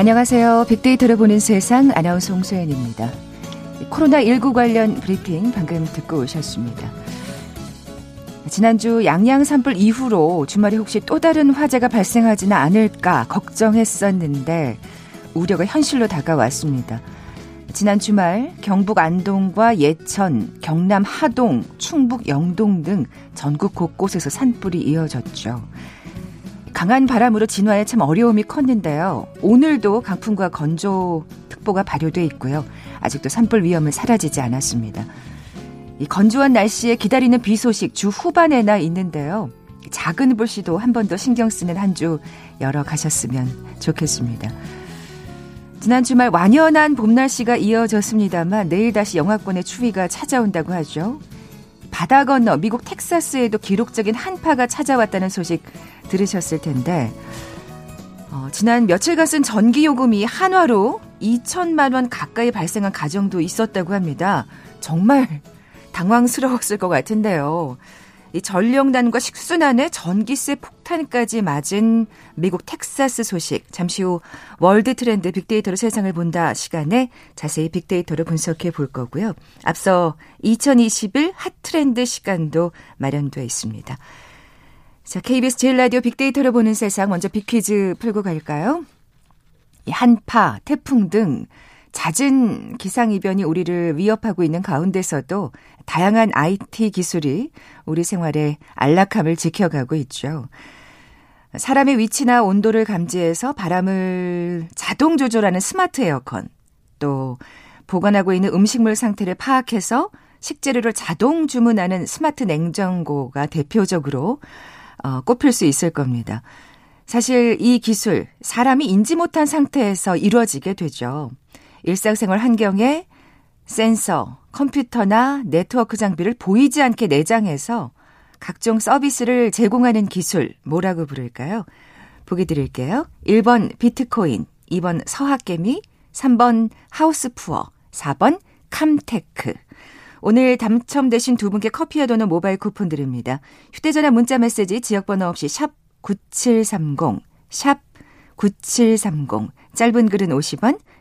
안녕하세요. 빅데이터를 보는 세상 아나운서 홍소연입니다. 코로나19 관련 브리핑 방금 듣고 오셨습니다. 지난주 양양 산불 이후로 주말에 혹시 또 다른 화재가 발생하지는 않을까 걱정했었는데 우려가 현실로 다가왔습니다. 지난 주말 경북 안동과 예천, 경남 하동, 충북 영동 등 전국 곳곳에서 산불이 이어졌죠. 강한 바람으로 진화에 참 어려움이 컸는데요. 오늘도 강풍과 건조 특보가 발효돼 있고요. 아직도 산불 위험은 사라지지 않았습니다. 이 건조한 날씨에 기다리는 비 소식 주 후반에나 있는데요. 작은 불씨도 한 번 더 신경 쓰는 한 주 열어 가셨으면 좋겠습니다. 지난 주말 완연한 봄 날씨가 이어졌습니다만 내일 다시 영하권의 추위가 찾아온다고 하죠. 바다 건너 미국 텍사스에도 기록적인 한파가 찾아왔다는 소식 들으셨을 텐데 어, 지난 며칠간 쓴 전기 요금이 한화로 2천만 원 가까이 발생한 가정도 있었다고 합니다. 정말 당황스러웠을 것 같은데요. 이 전력난과 식수난에 전기세 폭탄까지 맞은 미국 텍사스 소식. 잠시 후 월드 트렌드 빅데이터로 세상을 본다 시간에 자세히 빅데이터로 분석해 볼 거고요. 앞서 2021 핫 트렌드 시간도 마련되어 있습니다. 자, KBS 제일 라디오 빅데이터로 보는 세상 먼저 빅퀴즈 풀고 갈까요? 한파, 태풍 등 잦은 기상이변이 우리를 위협하고 있는 가운데서도 다양한 IT 기술이 우리 생활의 안락함을 지켜가고 있죠. 사람의 위치나 온도를 감지해서 바람을 자동 조절하는 스마트 에어컨, 또 보관하고 있는 음식물 상태를 파악해서 식재료를 자동 주문하는 스마트 냉장고가 대표적으로 어, 꼽힐 수 있을 겁니다. 사실 이 기술, 사람이 인지 못한 상태에서 이루어지게 되죠. 일상생활 환경에 센서, 컴퓨터나 네트워크 장비를 보이지 않게 내장해서 각종 서비스를 제공하는 기술, 뭐라고 부를까요? 보기 드릴게요. 1번 비트코인, 2번 서학개미, 3번 하우스푸어, 4번 캄테크. 오늘 당첨되신 두 분께 커피와 도넛 모바일 쿠폰 드립니다. 휴대전화 문자 메시지 지역번호 없이 샵 9730, 샵 9730. 짧은 글은 50원,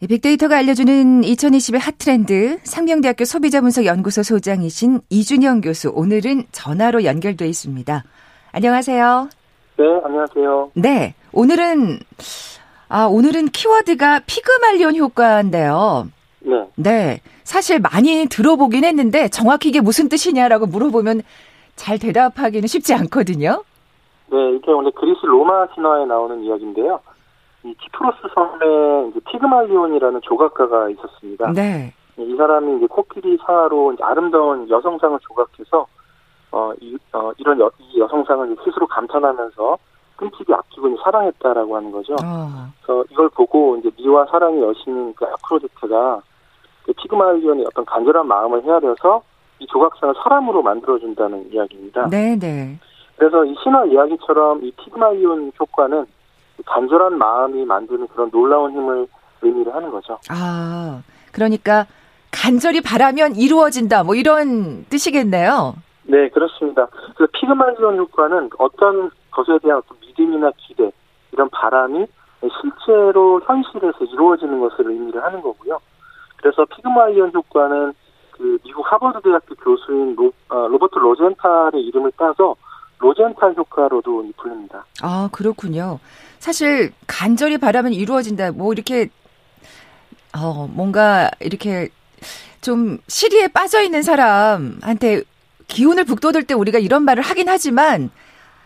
빅데이터가 알려주는 2021 핫트렌드 상명대학교 소비자분석연구소 소장이신 이준영 교수 오늘은 전화로 연결돼 있습니다. 안녕하세요. 네, 안녕하세요. 네, 오늘은 아 오늘은 키워드가 피그말리온 효과인데요. 네. 네, 사실 많이 들어보긴 했는데 정확히 이게 무슨 뜻이냐라고 물어보면 잘 대답하기는 쉽지 않거든요. 네, 이게 원래 그리스 로마 신화에 나오는 이야기인데요. 이 키프로스 섬에 이제 피그말리온이라는 조각가가 있었습니다. 네. 이 사람이 이제 코끼리 상하로 이제 아름다운 여성상을 조각해서 어, 이, 어, 이런 여, 이 여성상을 스스로 감탄하면서 끊기지 아끼고 사랑했다라고 하는 거죠. 어. 그래서 이걸 보고 이제 미와 사랑의 여신인 그 아프로디테가 그 피그말리온의 어떤 간절한 마음을 헤아려서 이 조각상을 사람으로 만들어준다는 이야기입니다. 네, 네. 그래서 이 신화 이야기처럼 이 피그말리온 효과는 간절한 마음이 만드는 그런 놀라운 힘을 의미를 하는 거죠. 아, 그러니까 간절히 바라면 이루어진다. 뭐 이런 뜻이겠네요. 네, 그렇습니다. 그 피그말리온 효과는 어떤 것에 대한 믿음이나 기대, 이런 바람이 실제로 현실에서 이루어지는 것을 의미를 하는 거고요. 그래서 피그말리온 효과는 그 미국 하버드 대학교 교수인 로, 어, 로버트 로젠탈의 이름을 따서 로젠탈 효과로도 불립니다. 아, 그렇군요. 사실 간절히 바라면 이루어진다. 뭐 이렇게 어, 뭔가 이렇게 좀 시리에 빠져 있는 사람한테 기운을 북돋을 때 우리가 이런 말을 하긴 하지만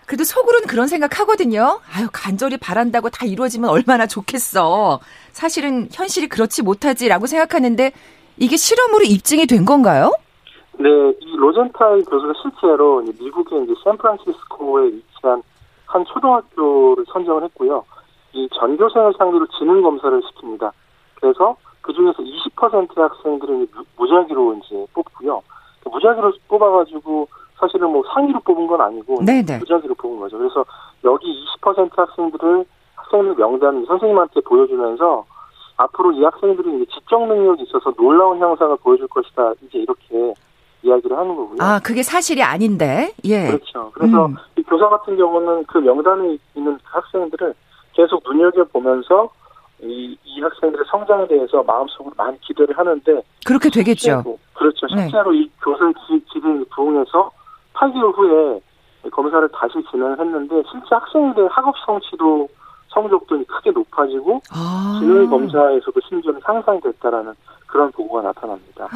그래도 속으로는 그런 생각 하거든요. 아유, 간절히 바란다고 다 이루어지면 얼마나 좋겠어. 사실은 현실이 그렇지 못하지라고 생각하는데 이게 실험으로 입증이 된 건가요? 네, 이 로젠타이 교수가 실제로 미국의 이제 샌프란시스코에 위치한 한 초등학교를 선정을 했고요. 이 전교생을 상대로 지능 검사를 시킵니다. 그래서 그 중에서 20%의 학생들은 무작위로 이제 뽑고요. 무작위로 뽑아가지고 사실은 뭐 상위로 뽑은 건 아니고 네네. 무작위로 뽑은 거죠. 그래서 여기 20% 학생들을 학생들 명단 선생님한테 보여주면서 앞으로 이 학생들이 이제 지적 능력이 있어서 놀라운 형상을 보여줄 것이다. 이제 이렇게 이야기를 하는 거고요. 아, 그게 사실이 아닌데, 예. 그렇죠. 그래서 음. 이 교사 같은 경우는 그 명단에 있는 그 학생들을 계속 눈여겨보면서 이, 이 학생들의 성장에 대해서 마음속으로 많이 기대를 하는데. 그렇게 되겠죠. 실제로, 그렇죠. 네. 실제로 네. 이 교사의 기대에 부응해서 8개월 후에 검사를 다시 진행을 했는데, 실제 학생들의 학업 성취도 성적도 크게 높아지고, 아. 지능 검사에서도 심지어 상상이 됐다라는 그런 보고가 나타납니다.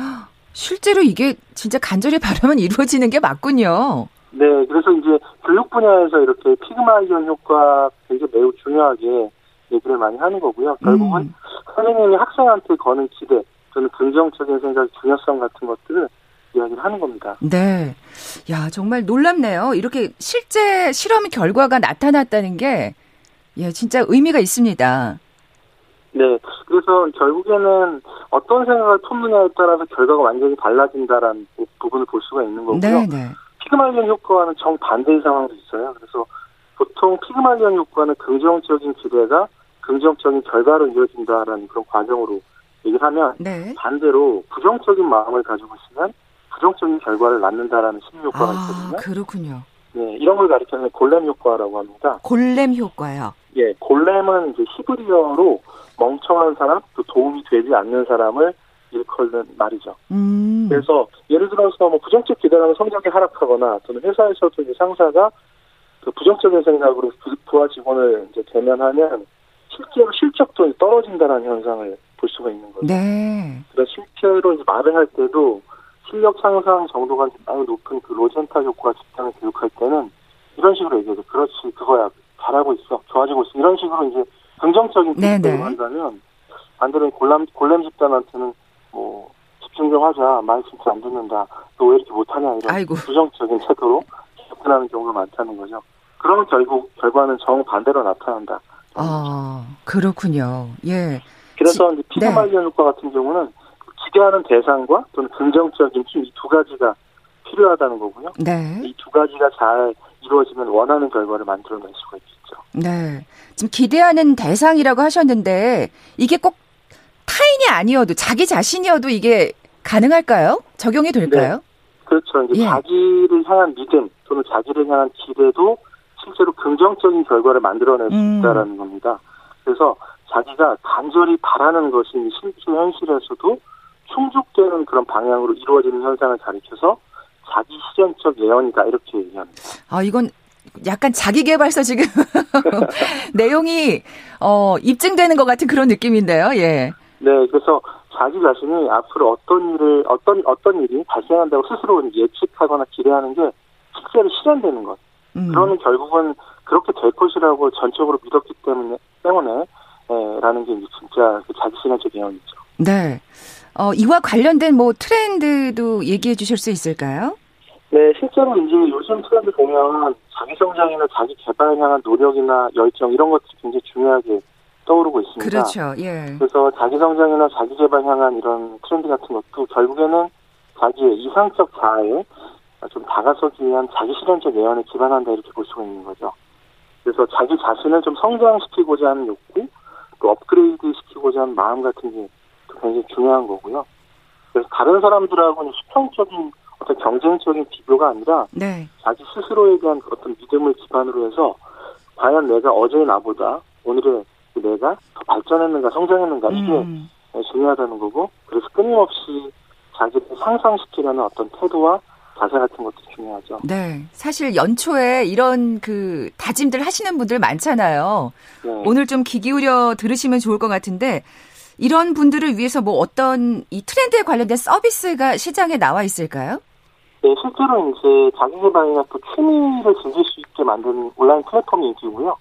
실제로 이게 진짜 간절히 바라면 이루어지는 게 맞군요. 네, 그래서 이제 교육 분야에서 이렇게 피그마이온 효과 굉장히 매우 중요하게 얘기를 많이 하는 거고요. 결국은 음. 선생님이 학생한테 거는 기대, 저는 긍정적인 생각, 중요성 같은 것들을 이야기를 하는 겁니다. 네. 야, 정말 놀랍네요. 이렇게 실제 실험 결과가 나타났다는 게, 예, 진짜 의미가 있습니다. 네. 그래서 결국에는 어떤 생각을 품느냐에 따라서 결과가 완전히 달라진다라는 부분을 볼 수가 있는 거고요. 네, 네. 피그말리온 효과와는 정반대의 상황도 있어요. 그래서 보통 피그말리온 효과는 긍정적인 기대가 긍정적인 결과로 이어진다라는 그런 과정으로 얘기를 하면 네. 반대로 부정적인 마음을 가지고 있으면 부정적인 결과를 낳는다라는 심리 효과가 아, 있거든요. 그렇군요. 네, 이런 걸 가리키는 골렘 효과라고 합니다. 골렘 효과요. 예, 골렘은 이제 히브리어로 멍청한 사람, 또 도움이 되지 않는 사람을 일컬는 말이죠. 음. 그래서 예를 들어서 뭐 부정적 기대라면 성적이 하락하거나 또는 회사에서도 이제 상사가 그 부정적인 생각으로 부하 직원을 이제 대면하면 실제로 실적도 떨어진다는 현상을 볼 수가 있는 거죠. 네. 그래서 실제로 이제 말을 할 때도 실력 상상 정도가 많이 높은 그 로젠타 효과 직장을 교육할 때는 이런 식으로 얘기해요. 그렇지, 그거야. 잘하고 있어. 좋아지고 있어. 이런 식으로 이제 긍정적인 네, 피드백을 네. 한다면 반대로 골렘, 골렘 집단한테는 뭐 집중 좀 하자. 말 진짜 안 듣는다. 너 왜 이렇게 못하냐. 이런 아이고. 부정적인 태도로 접근하는 경우가 많다는 거죠. 그러면 결국 결과는 정 반대로 나타난다. 아, 그렇군요. 예. 그래서 이제 피그말리온 네. 효과 같은 경우는 기대하는 대상과 또는 긍정적인 힘 이 두 가지가 필요하다는 거고요. 네. 이 두 가지가 잘 이루어지면 원하는 결과를 만들어낼 수가 있겠죠. 네. 지금 기대하는 대상이라고 하셨는데 이게 꼭 타인이 아니어도 자기 자신이어도 이게 가능할까요? 적용이 될까요? 네. 그렇죠. 이제 예. 자기를 향한 믿음 또는 자기를 향한 기대도 실제로 긍정적인 결과를 만들어낼 수 음. 있다라는 겁니다. 그래서 자기가 간절히 바라는 것이 실제 현실에서도 충족되는 그런 방향으로 이루어지는 현상을 가리켜서 자기 실현적 예언이다 이렇게 얘기합니다. 아 이건 약간 자기 개발서 지금 내용이 어 입증되는 것 같은 그런 느낌인데요. 예. 네, 그래서 자기 자신이 앞으로 어떤 일을 어떤 어떤 일이 발생한다고 스스로 예측하거나 기대하는 게 실제로 실현되는 것. 음. 그러면 결국은 그렇게 될 것이라고 전적으로 믿었기 때문에 때문에 네, 라는 게 이제 진짜 그 자기 실현적 예언이죠. 네. 어, 이와 관련된 뭐 트렌드도 얘기해 주실 수 있을까요? 네, 실제로 이제 요즘 트렌드 보면 자기 성장이나 자기 개발을 향한 노력이나 열정 이런 것들이 굉장히 중요하게 떠오르고 있습니다. 그렇죠. 예. 그래서 자기 성장이나 자기 개발 향한 이런 트렌드 같은 것도 결국에는 자기의 이상적 자아에 좀 다가서기 위한 자기 실현적 예언에 기반한다 이렇게 볼 수가 있는 거죠. 그래서 자기 자신을 좀 성장시키고자 하는 욕구, 또 업그레이드 시키고자 하는 마음 같은 게 굉장히 중요한 거고요. 그래서 다른 사람들하고는 수평적인 어떤 경쟁적인 비교가 아니라 네. 자기 스스로에 대한 어떤 믿음을 기반으로 해서 과연 내가 어제의 나보다 오늘의 내가 더 발전했는가 성장했는가 이게 음. 중요하다는 거고 그래서 끊임없이 자기를 상상시키려는 어떤 태도와 자세 같은 것도 중요하죠. 네. 사실 연초에 이런 그 다짐들 하시는 분들 많잖아요. 네. 오늘 좀 귀 기울여 들으시면 좋을 것 같은데 이런 분들을 위해서 뭐 어떤 이 트렌드에 관련된 서비스가 시장에 나와 있을까요? 네, 실제로 이제 자기개발이나 또 취미를 즐길 수 있게 만든 온라인 플랫폼이 인기고요.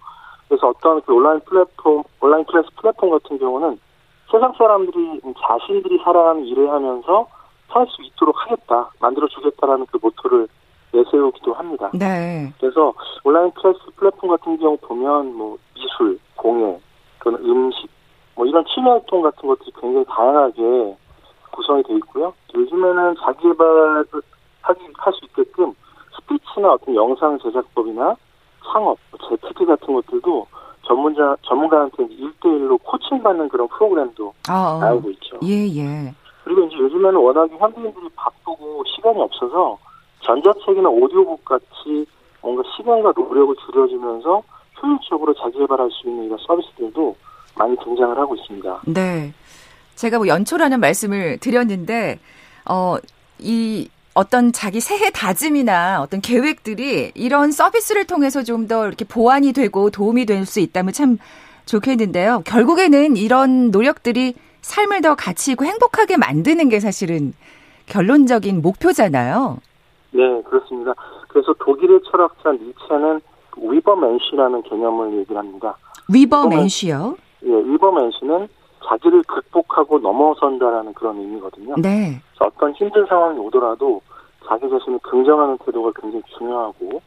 그래서 어떤 그 온라인 플랫폼, 온라인 클래스 플랫폼 같은 경우는 세상 사람들이 자신들이 살아가는 일을 하면서 살 수 있도록 하겠다, 만들어 주겠다라는 그 모토를 내세우기도 합니다. 네. 그래서 온라인 클래스 플랫폼 같은 경우 보면 뭐 미술, 공예, 또는 음식, 뭐 이런 취미 활동 같은 것들이 굉장히 다양하게 구성이 되어 있고요. 요즘에는 자기 개발을 하기 할 수 있게끔 스피치나 어떤 영상 제작법이나 창업, 재테크 같은 것들도 전문자 전문가한테 일대일로 코칭 받는 그런 프로그램도 어, 나오고 있죠. 예, 예. 그리고 이제 요즘에는 워낙에 현대인들이 바쁘고 시간이 없어서 전자책이나 오디오북 같이 뭔가 시간과 노력을 줄여주면서 효율적으로 자기 개발할 수 있는 이런 서비스들도 많이 등장을 하고 있습니다. 네. 제가 뭐 연초라는 말씀을 드렸는데, 어, 이 어떤 자기 새해 다짐이나 어떤 계획들이 이런 서비스를 통해서 좀 더 이렇게 보완이 되고 도움이 될 수 있다면 참 좋겠는데요. 결국에는 이런 노력들이 삶을 더 가치 있고 행복하게 만드는 게 사실은 결론적인 목표잖아요. 네, 그렇습니다. 그래서 독일의 철학자 니체는 위버맨시라는 개념을 얘기를 합니다. 위버맨시요? 예, 위버맨시는 자기를 극복하고 넘어선다라는 그런 의미거든요. 네. 어떤 힘든 상황이 오더라도 자기 자신을 긍정하는 태도가 굉장히 중요하고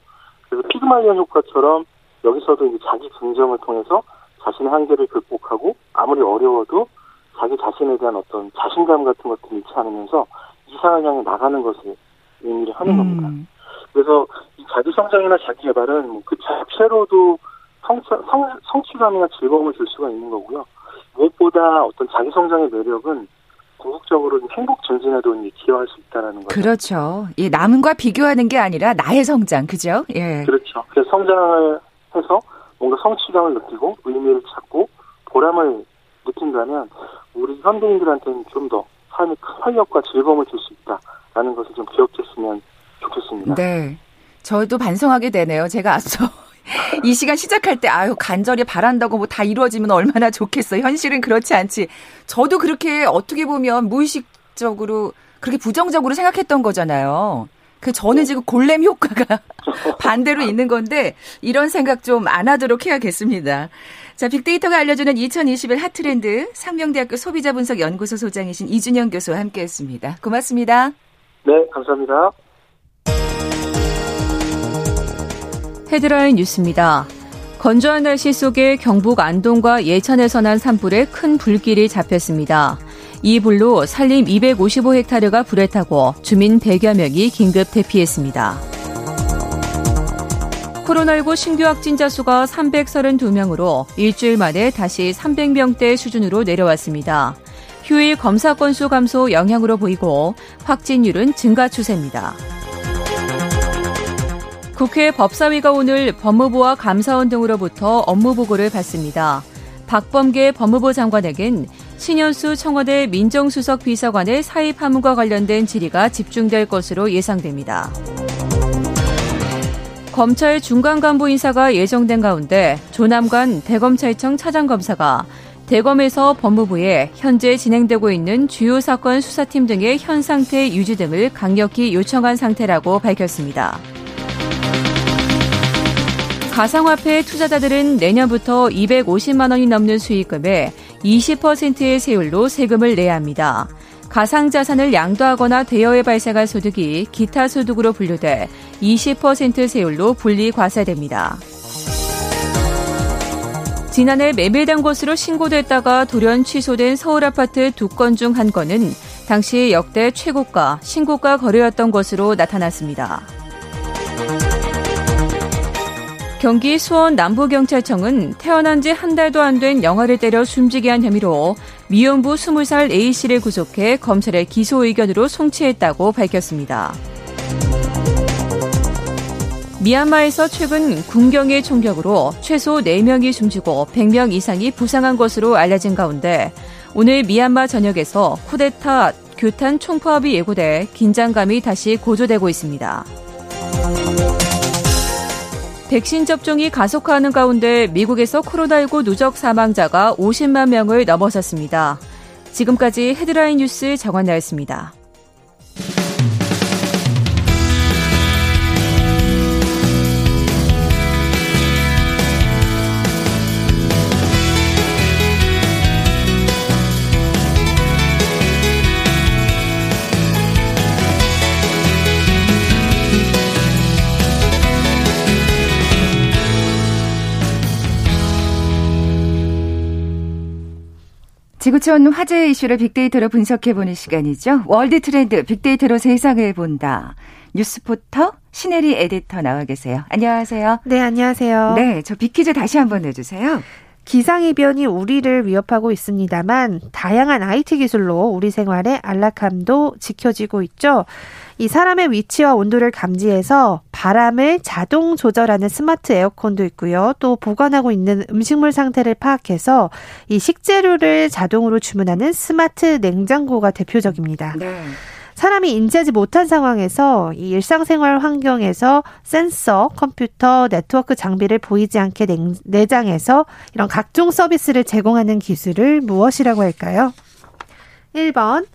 그래서 피그말리언 효과처럼 여기서도 이제 자기 긍정을 통해서 자신의 한계를 극복하고 아무리 어려워도 자기 자신에 대한 어떤 자신감 같은 것들을 잃지 않으면서 이상을 향해 나가는 것을 의미를 하는 음. 겁니다. 그래서 이 자기 성장이나 자기 개발은 뭐 그 자체로도 성, 성, 성취감이나 즐거움을 줄 수가 있는 거고요. 무엇보다 어떤 자기 성장의 매력은 궁극적으로 행복 증진에도 기여할 수 있다라는 거죠. 그렇죠. 예, 남과 비교하는 게 아니라 나의 성장, 그죠? 예. 그렇죠. 그래서 성장을 해서 뭔가 성취감을 느끼고 의미를 찾고 보람을 느낀다면 우리 현대인들한테는 좀 더 삶의 큰 활력과 즐거움을 줄 수 있다라는 것을 좀 기억했으면 좋겠습니다. 네. 저도 반성하게 되네요. 제가 앞서 이 시간 시작할 때 아유 간절히 바란다고 뭐 다 이루어지면 얼마나 좋겠어. 현실은 그렇지 않지. 저도 그렇게 어떻게 보면 무의식적으로 그렇게 부정적으로 생각했던 거잖아요. 그 저는 지금 골렘 효과가 반대로 있는 건데 이런 생각 좀 안 하도록 해야겠습니다. 자, 빅데이터가 알려주는 2021 핫트렌드 상명대학교 소비자분석연구소 소장이신 이준영 교수와 함께했습니다. 고맙습니다. 네, 감사합니다. 헤드라인 뉴스입니다. 건조한 날씨 속에 경북 안동과 예천에서 난 산불에 큰 불길이 잡혔습니다. 이 불로 산림 255헥타르가 불에 타고 주민 100여 명이 긴급 대피했습니다. 코로나19 신규 확진자 수가 332명으로 일주일 만에 다시 300명대 수준으로 내려왔습니다. 휴일 검사 건수 감소 영향으로 보이고 확진율은 증가 추세입니다. 국회 법사위가 오늘 법무부와 감사원 등으로부터 업무 보고를 받습니다. 박범계 법무부 장관에겐 신현수 청와대 민정수석 비서관의 사의 파문과 관련된 질의가 집중될 것으로 예상됩니다. 검찰 중간 간부 인사가 예정된 가운데 조남관 대검찰청 차장검사가 대검에서 법무부에 현재 진행되고 있는 주요 사건 수사팀 등의 현 상태 유지 등을 강력히 요청한 상태라고 밝혔습니다. 가상화폐 투자자들은 내년부터 250만 원이 넘는 수익금에 20%의 세율로 세금을 내야 합니다. 가상자산을 양도하거나 대여해 발생할 소득이 기타 소득으로 분류돼 20% 세율로 분리 과세됩니다. 지난해 매매된 것으로 신고됐다가 돌연 취소된 서울 아파트 두 건 중 한 건은 당시 역대 최고가, 신고가 거래였던 것으로 나타났습니다. 경기 수원 남부경찰청은 태어난 지 한 달도 안 된 영아를 때려 숨지게 한 혐의로 미혼부 20살 A씨를 구속해 검찰에 기소 의견으로 송치했다고 밝혔습니다. 미얀마에서 최근 군경의 총격으로 최소 4명이 숨지고 100명 이상이 부상한 것으로 알려진 가운데 오늘 미얀마 전역에서 쿠데타 규탄 총파업이 예고돼 긴장감이 다시 고조되고 있습니다. 백신 접종이 가속화하는 가운데 미국에서 코로나19 누적 사망자가 50만 명을 넘어섰습니다. 지금까지 헤드라인 뉴스 정원나였습니다. 지구촌 화제 이슈를 빅데이터로 분석해보는 시간이죠. 월드 트렌드 빅데이터로 세상을 본다. 뉴스포터 신혜리 에디터 나와 계세요. 안녕하세요. 네, 안녕하세요. 네, 저 빅퀴즈 다시 한번 내주세요. 기상이변이 우리를 위협하고 있습니다만 다양한 IT 기술로 우리 생활의 안락함도 지켜지고 있죠. 이 사람의 위치와 온도를 감지해서 바람을 자동 조절하는 스마트 에어컨도 있고요. 또 보관하고 있는 음식물 상태를 파악해서 이 식재료를 자동으로 주문하는 스마트 냉장고가 대표적입니다. 네. 사람이 인지하지 못한 상황에서 이 일상생활 환경에서 센서, 컴퓨터, 네트워크 장비를 보이지 않게 내장해서 이런 각종 서비스를 제공하는 기술을 무엇이라고 할까요? 1번.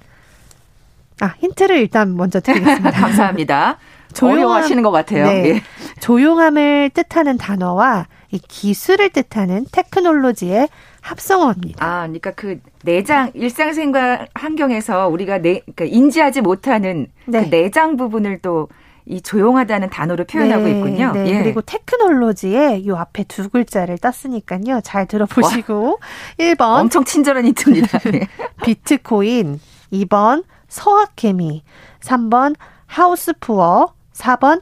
아, 힌트를 일단 먼저 드리겠습니다. 감사합니다. 조용하시는 것 같아요. 네. 예. 조용함을 뜻하는 단어와 이 기술을 뜻하는 테크놀로지의 합성어입니다. 아, 그러니까 그 내장 일상생활 환경에서 우리가 내 그러니까 인지하지 못하는 그 네. 그 내장 부분을 또 이 조용하다는 단어로 표현하고 네, 있군요. 네. 예. 그리고 테크놀로지에 요 앞에 두 글자를 땄으니까요. 잘 들어보시고 와, 1번 엄청 친절한 힌트입니다. 네. 비트코인 2번 서학케미 3번 하우스푸어 4번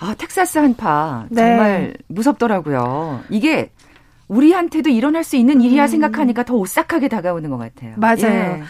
아, 텍사스 한파 네. 정말 네. 무섭더라고요. 이게 우리한테도 일어날 수 있는 일이야 음. 생각하니까 더 오싹하게 다가오는 것 같아요. 맞아요. 예.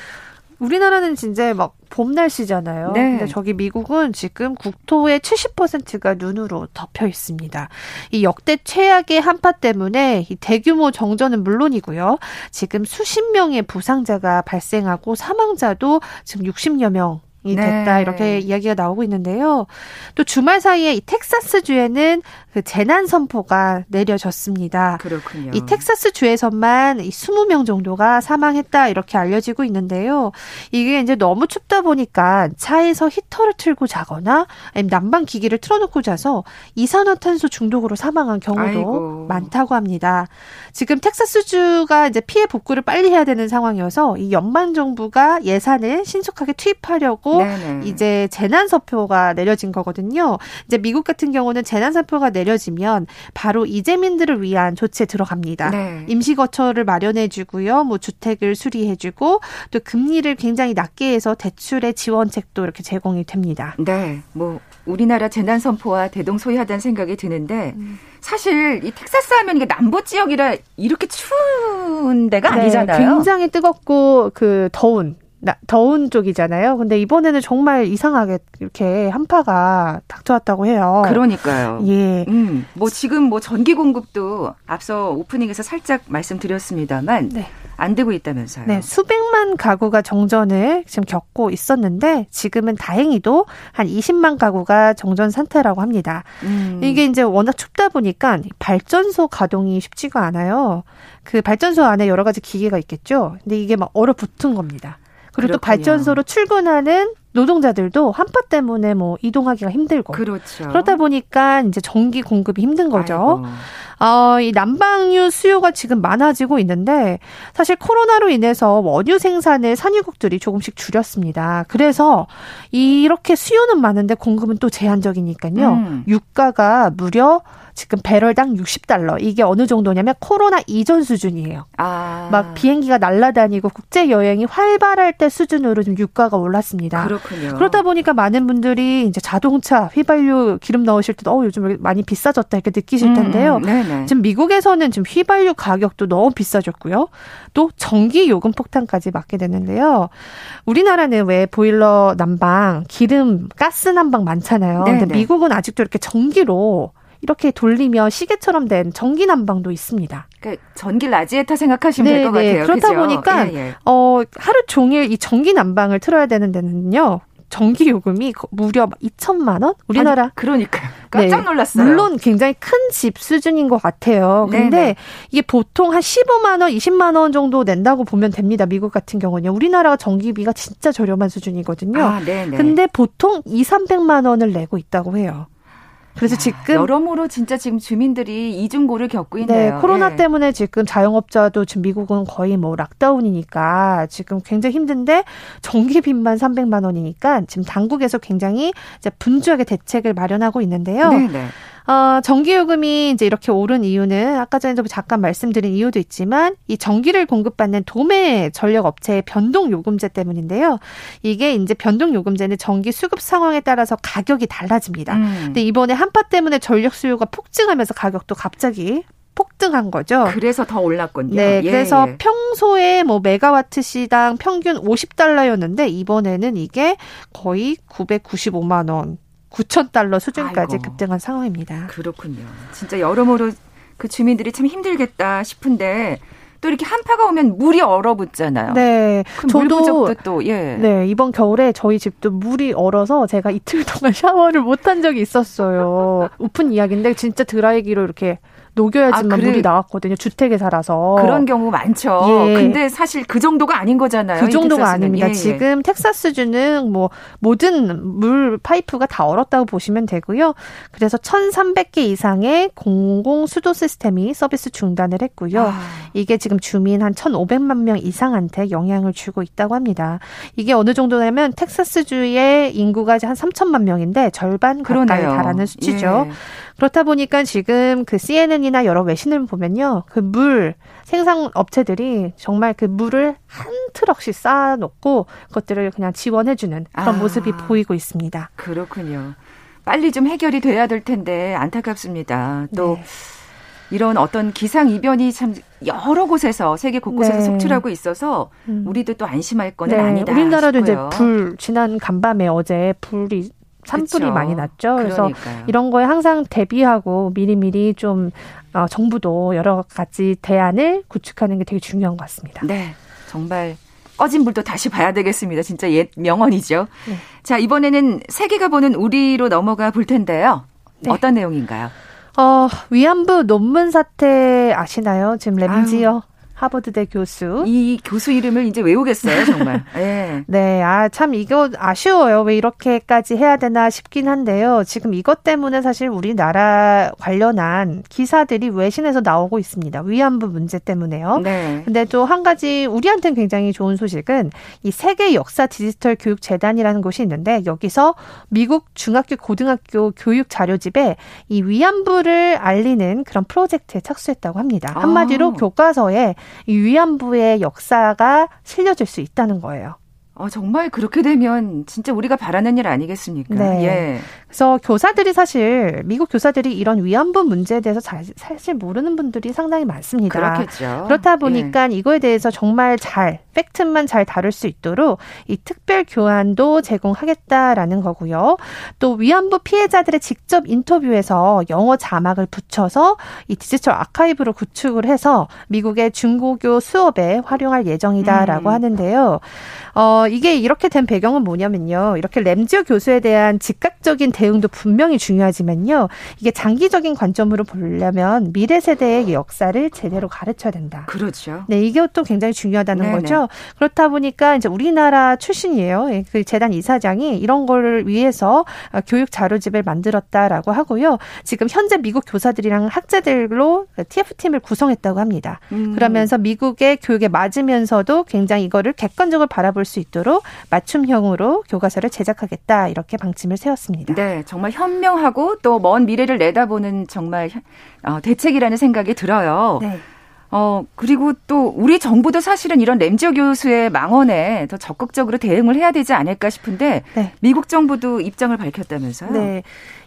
우리나라는 진짜 막 봄 날씨잖아요. 네. 근데 저기 미국은 지금 국토의 70%가 눈으로 덮여 있습니다. 이 역대 최악의 한파 때문에 이 대규모 정전은 물론이고요. 지금 수십 명의 부상자가 발생하고 사망자도 지금 60여 명 이 됐다 네. 이렇게 이야기가 나오고 있는데요. 또 주말 사이에 이 텍사스 주에는 그 재난 선포가 내려졌습니다. 그렇군요. 이 텍사스 주에서만 이 20명 정도가 사망했다 이렇게 알려지고 있는데요. 이게 이제 너무 춥다 보니까 차에서 히터를 틀고 자거나 아니면 난방 기기를 틀어놓고 자서 이산화탄소 중독으로 사망한 경우도 아이고. 많다고 합니다. 지금 텍사스 주가 이제 피해 복구를 빨리 해야 되는 상황이어서 이 연방 정부가 예산을 신속하게 투입하려고 있고 네네. 이제 재난 사표가 내려진 거거든요. 이제 미국 같은 경우는 재난 사표가 내려지면 바로 이재민들을 위한 조치에 들어갑니다. 네. 임시 거처를 마련해 주고요. 뭐 주택을 수리해 주고 또 금리를 굉장히 낮게 해서 대출의 지원책도 이렇게 제공이 됩니다. 네. 뭐 우리나라 재난 선포와 대동소이하다는 생각이 드는데 음. 사실 이 텍사스 하면 이게 남부 지역이라 이렇게 추운 데가 네, 아니잖아요. 굉장히 뜨겁고 그 더운 나, 더운 쪽이잖아요. 근데 이번에는 정말 이상하게 이렇게 한파가 닥쳐왔다고 해요. 그러니까요. 예. 음, 뭐 지금 뭐 전기 공급도 앞서 오프닝에서 살짝 말씀드렸습니다만 네. 안 되고 있다면서요. 네, 수백만 가구가 정전을 지금 겪고 있었는데 지금은 다행히도 한 20만 가구가 정전 상태라고 합니다. 음. 이게 이제 워낙 춥다 보니까 발전소 가동이 쉽지가 않아요. 그 발전소 안에 여러 가지 기계가 있겠죠. 근데 이게 막 얼어붙은 겁니다. 그리고 그렇군요. 또 발전소로 출근하는 노동자들도 한파 때문에 뭐 이동하기가 힘들고 그렇죠. 그러다 보니까 이제 전기 공급이 힘든 거죠. 어, 이 난방유 수요가 지금 많아지고 있는데 사실 코로나로 인해서 원유 생산을 산유국들이 조금씩 줄였습니다. 그래서 이렇게 수요는 많은데 공급은 또 제한적이니까요. 음. 유가가 무려 지금 배럴당 60달러. 이게 어느 정도냐면 코로나 이전 수준이에요. 아. 막 비행기가 날아다니고 국제 여행이 활발할 때 수준으로 좀 유가가 올랐습니다. 그렇군요. 그러다 보니까 많은 분들이 이제 자동차 휘발유 기름 넣으실 때도 어 요즘 많이 비싸졌다 이렇게 느끼실 음, 텐데요. 음, 지금 미국에서는 지금 휘발유 가격도 너무 비싸졌고요. 또 전기 요금 폭탄까지 맞게 되는데요. 우리나라는 왜 보일러 난방, 기름, 가스 난방 많잖아요. 네네. 근데 미국은 아직도 이렇게 전기로 이렇게 돌리며 시계처럼 된 전기 난방도 있습니다. 그러니까 전기 라지에타 생각하시면 될것 네, 네. 같아요. 그렇다 그죠? 보니까 예, 예. 어 하루 종일 이 전기 난방을 틀어야 되는 데는요. 전기 요금이 무려 2천만 원? 우리나라 아니, 그러니까 깜짝 놀랐어요. 네, 물론 굉장히 큰 집 수준인 것 같아요. 근데 네네. 이게 보통 한 15만 원, 20만 원 정도 낸다고 보면 됩니다. 미국 같은 경우는요. 우리나라가 전기비가 진짜 저렴한 수준이거든요. 아, 네네. 근데 보통 2, 300만 원을 내고 있다고 해요. 그래서 야, 지금 여러모로 진짜 지금 주민들이 이중고를 겪고 네, 있네요. 네, 코로나 네. 때문에 지금 자영업자도 지금 미국은 거의 뭐 락다운이니까 지금 굉장히 힘든데 전기비만 300만 원이니까 지금 당국에서 굉장히 이제 분주하게 대책을 마련하고 있는데요. 네네. 어, 전기요금이 이제 이렇게 오른 이유는 아까 전에도 잠깐 말씀드린 이유도 있지만 이 전기를 공급받는 도매 전력 업체의 변동 요금제 때문인데요. 이게 이제 변동 요금제는 전기 수급 상황에 따라서 가격이 달라집니다. 음. 근데 이번에 한파 때문에 전력 수요가 폭증하면서 가격도 갑자기 폭등한 거죠. 그래서 더 올랐군요. 네, 예, 그래서 예. 평소에 뭐 메가와트 시당 평균 50달러였는데 이번에는 이게 거의 995만 원 9천 달러 수준까지 아이고. 급등한 상황입니다. 그렇군요. 진짜 여러모로 그 주민들이 참 힘들겠다 싶은데 또 이렇게 한파가 오면 물이 얼어붙잖아요. 네. 저도 또 예. 네, 이번 겨울에 저희 집도 물이 얼어서 제가 이틀 동안 샤워를 못한 적이 있었어요. 오픈 이야기인데 진짜 드라이기로 이렇게 녹여야지만 아, 그래. 물이 나왔거든요. 주택에 살아서. 그런 경우 많죠. 예. 근데 사실 그 정도가 아닌 거잖아요. 그 정도가 아닙니다. 예, 예. 지금 텍사스주는 뭐 모든 물 파이프가 다 얼었다고 보시면 되고요. 그래서 1,300개 이상의 공공 수도 시스템이 서비스 중단을 했고요. 아. 이게 지금 주민 한 1,500만 명 이상한테 영향을 주고 있다고 합니다. 이게 어느 정도냐면 텍사스주의 인구가 한 3천만 명인데 절반 가까이 그러네요. 달하는 수치죠. 예. 그렇다 보니까 지금 그 CNN이 나 여러 외신을 보면요. 그 물 생산 업체들이 정말 그 물을 한 트럭씩 쌓아놓고 그것들을 그냥 지원해주는 그런 아, 모습이 보이고 있습니다. 그렇군요. 빨리 좀 해결이 돼야 될 텐데 안타깝습니다. 또 네. 이런 어떤 기상 이변이 참 여러 곳에서 세계 곳곳에서 네. 속출하고 있어서 음. 우리도 또 안심할 거는 네. 아니다. 우리나라도 싶어요. 이제 불 지난 간밤에 어제 불이 산불이 그쵸. 많이 났죠. 그래서 그러니까요. 이런 거에 항상 대비하고 미리미리 좀 어, 정부도 여러 가지 대안을 구축하는 게 되게 중요한 것 같습니다. 네. 정말 꺼진 불도 다시 봐야 되겠습니다. 진짜 옛 명언이죠. 네. 자, 이번에는 세계가 보는 우리로 넘어가 볼 텐데요. 네. 어떤 내용인가요? 어, 위안부 논문 사태 아시나요? 지금 램지어 하버드대 교수. 이 교수 이름을 이제 외우겠어요, 정말. 네. 네, 아, 참 이거 아쉬워요. 왜 이렇게까지 해야 되나 싶긴 한데요. 지금 이것 때문에 사실 우리나라 관련한 기사들이 외신에서 나오고 있습니다. 위안부 문제 때문에요. 네. 근데 또 한 가지 우리한테는 굉장히 좋은 소식은 이 세계 역사 디지털 교육 재단이라는 곳이 있는데 여기서 미국 중학교 고등학교 교육 자료집에 이 위안부를 알리는 그런 프로젝트에 착수했다고 합니다. 한마디로 아. 교과서에 이 위안부의 역사가 실려질 수 있다는 거예요. 어, 정말 그렇게 되면 진짜 우리가 바라는 일 아니겠습니까? 네. 예. 그래서 교사들이 사실 미국 교사들이 이런 위안부 문제에 대해서 잘, 사실 모르는 분들이 상당히 많습니다. 그렇겠죠. 그렇다 보니까 예. 이거에 대해서 정말 잘 팩트만 잘 다룰 수 있도록 이 특별 교환도 제공하겠다라는 거고요. 또 위안부 피해자들의 직접 인터뷰에서 영어 자막을 붙여서 이 디지털 아카이브로 구축을 해서 미국의 중고교 수업에 활용할 예정이다라고 음. 하는데요. 어, 이게 이렇게 된 배경은 뭐냐면요. 이렇게 램지어 교수에 대한 즉각적인 대응도 분명히 중요하지만요. 이게 장기적인 관점으로 보려면 미래 세대의 역사를 제대로 가르쳐야 된다. 그렇죠. 네, 이게 또 굉장히 중요하다는 네네. 거죠. 그렇다 보니까 이제 우리나라 출신이에요. 예, 그 재단 이사장이 이런 거를 위해서 교육 자료집을 만들었다라고 하고요. 지금 현재 미국 교사들이랑 학자들로 TF팀을 구성했다고 합니다. 음. 그러면서 미국의 교육에 맞으면서도 굉장히 이거를 객관적으로 바라볼 수 있도록 맞춤형으로 교과서를 제작하겠다 이렇게 방침을 세웠습니다. 네, 정말 현명하고 또 먼 미래를 내다보는 정말 어, 대책이라는 생각이 들어요. 네. 어, 그리고 또 우리 정부도 사실은 이런 램지어 교수의 망언에 더 적극적으로 대응을 해야 되지 않을까 싶은데 네. 미국 정부도 입장을 밝혔다면서요? 네.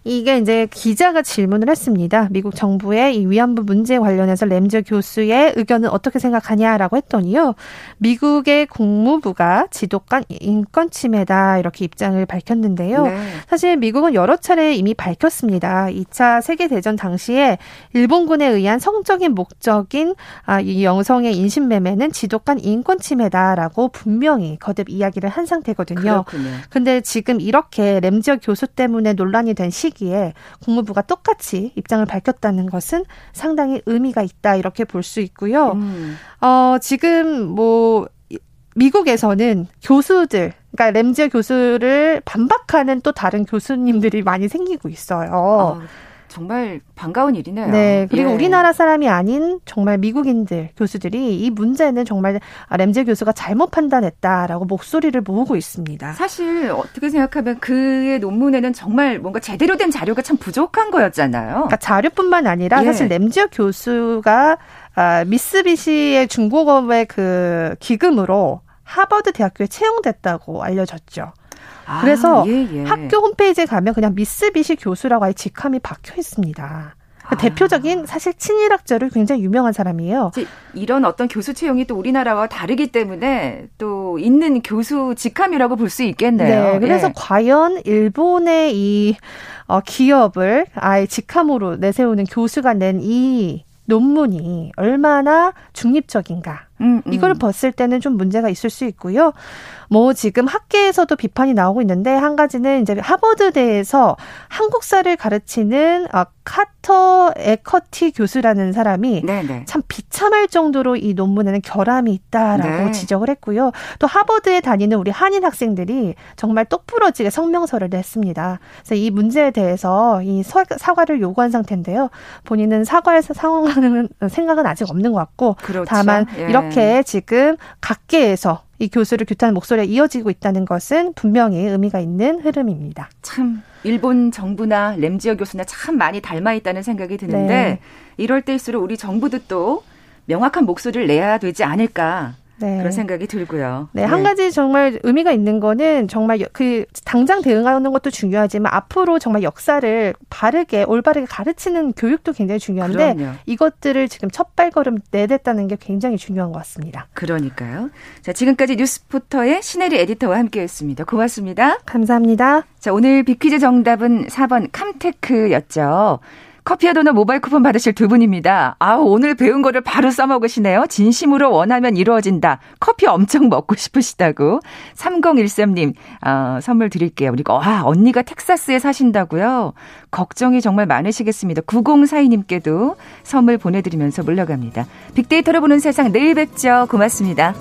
이게 이제 기자가 질문을 했습니다. 미국 정부의 이 위안부 문제 관련해서 램저 교수의 의견은 어떻게 생각하냐라고 했더니요. 미국의 국무부가 지독한 인권 침해다 이렇게 입장을 밝혔는데요. 네. 사실 미국은 여러 차례 이미 밝혔습니다. 2차 세계 대전 당시에 일본군에 의한 성적인 목적인 아, 이 영성의 인신매매는 지독한 인권 침해다라고 분명히 거듭 이야기를 한 상태거든요. 그렇군요. 근데 지금 이렇게 램지어 교수 때문에 논란이 된 시기에 국무부가 똑같이 입장을 밝혔다는 것은 상당히 의미가 있다 이렇게 볼 수 있고요. 음. 어, 지금 뭐 미국에서는 교수들, 그러니까 램지어 교수를 반박하는 또 다른 교수님들이 많이 생기고 있어요. 어, 정말 반가운 일이네요. 네. 그리고 예. 우리나라 사람이 아닌 정말 미국인들 교수들이 이 문제는 정말 램지어 교수가 잘못 판단했다라고 목소리를 모으고 있습니다. 사실 어떻게 생각하면 그의 논문에는 정말 뭔가 제대로 된 자료가 참 부족한 거였잖아요. 그러니까 자료뿐만 아니라 예. 사실 램지어 교수가 아, 미쓰비시의 중고업의 그 기금으로 하버드 대학교에 채용됐다고 알려졌죠. 아, 그래서 예, 예. 학교 홈페이지에 가면 그냥 미쓰비시 교수라고 아예 직함이 박혀 있습니다. 그 아. 대표적인 사실 친일학자로 굉장히 유명한 사람이에요. 이런 어떤 교수 채용이 또 우리나라와 다르기 때문에 또 있는 교수 직함이라고 볼 수 있겠네요. 네, 그래서 예. 과연 일본의 이 어, 기업을 아예 직함으로 내세우는 교수가 낸이 논문이 얼마나 중립적인가. 음, 음. 이걸 봤을 때는 좀 문제가 있을 수 있고요. 뭐 지금 학계에서도 비판이 나오고 있는데 한 가지는 이제 하버드대에서 한국사를 가르치는 어, 카터 에커티 교수라는 사람이 네네. 참 비참할 정도로 이 논문에는 결함이 있다라고 네. 지적을 했고요. 또 하버드에 다니는 우리 한인 학생들이 정말 똑부러지게 성명서를 냈습니다. 그래서 이 문제에 대해서 이 서- 사과를 요구한 상태인데요. 본인은 사과할 상황은 생각은 아직 없는 것 같고 그렇죠. 다만 예. 이렇게 지금 각계에서 이 교수를 규탄하는 목소리가 이어지고 있다는 것은 분명히 의미가 있는 흐름입니다. 참 일본 정부나 램지어 교수나 참 많이 닮아 있다는 생각이 드는데 네. 이럴 때일수록 우리 정부도 또 명확한 목소리를 내야 되지 않을까 네. 그런 생각이 들고요. 네, 한 가지 정말 의미가 있는 거는 정말 여- 그 당장 대응하는 것도 중요하지만 앞으로 정말 역사를 바르게 올바르게 가르치는 교육도 굉장히 중요한데 그럼요. 이것들을 지금 첫 발걸음 내댔다는 게 굉장히 중요한 것 같습니다. 그러니까요. 자, 지금까지 뉴스포터의 신혜리 에디터와 함께했습니다. 고맙습니다. 감사합니다. 자, 오늘 비퀴즈 정답은 4번 캄테크였죠. 커피와 도넛 모바일 쿠폰 받으실 두 분입니다. 아, 오늘 배운 거를 바로 써먹으시네요. 진심으로 원하면 이루어진다. 커피 엄청 먹고 싶으시다고. 3013님, 어, 선물 드릴게요. 그리고, 와, 언니가 텍사스에 사신다고요? 걱정이 정말 많으시겠습니다. 9042님께도 선물 보내드리면서 물러갑니다. 빅데이터로 보는 세상 내일 뵙죠. 고맙습니다.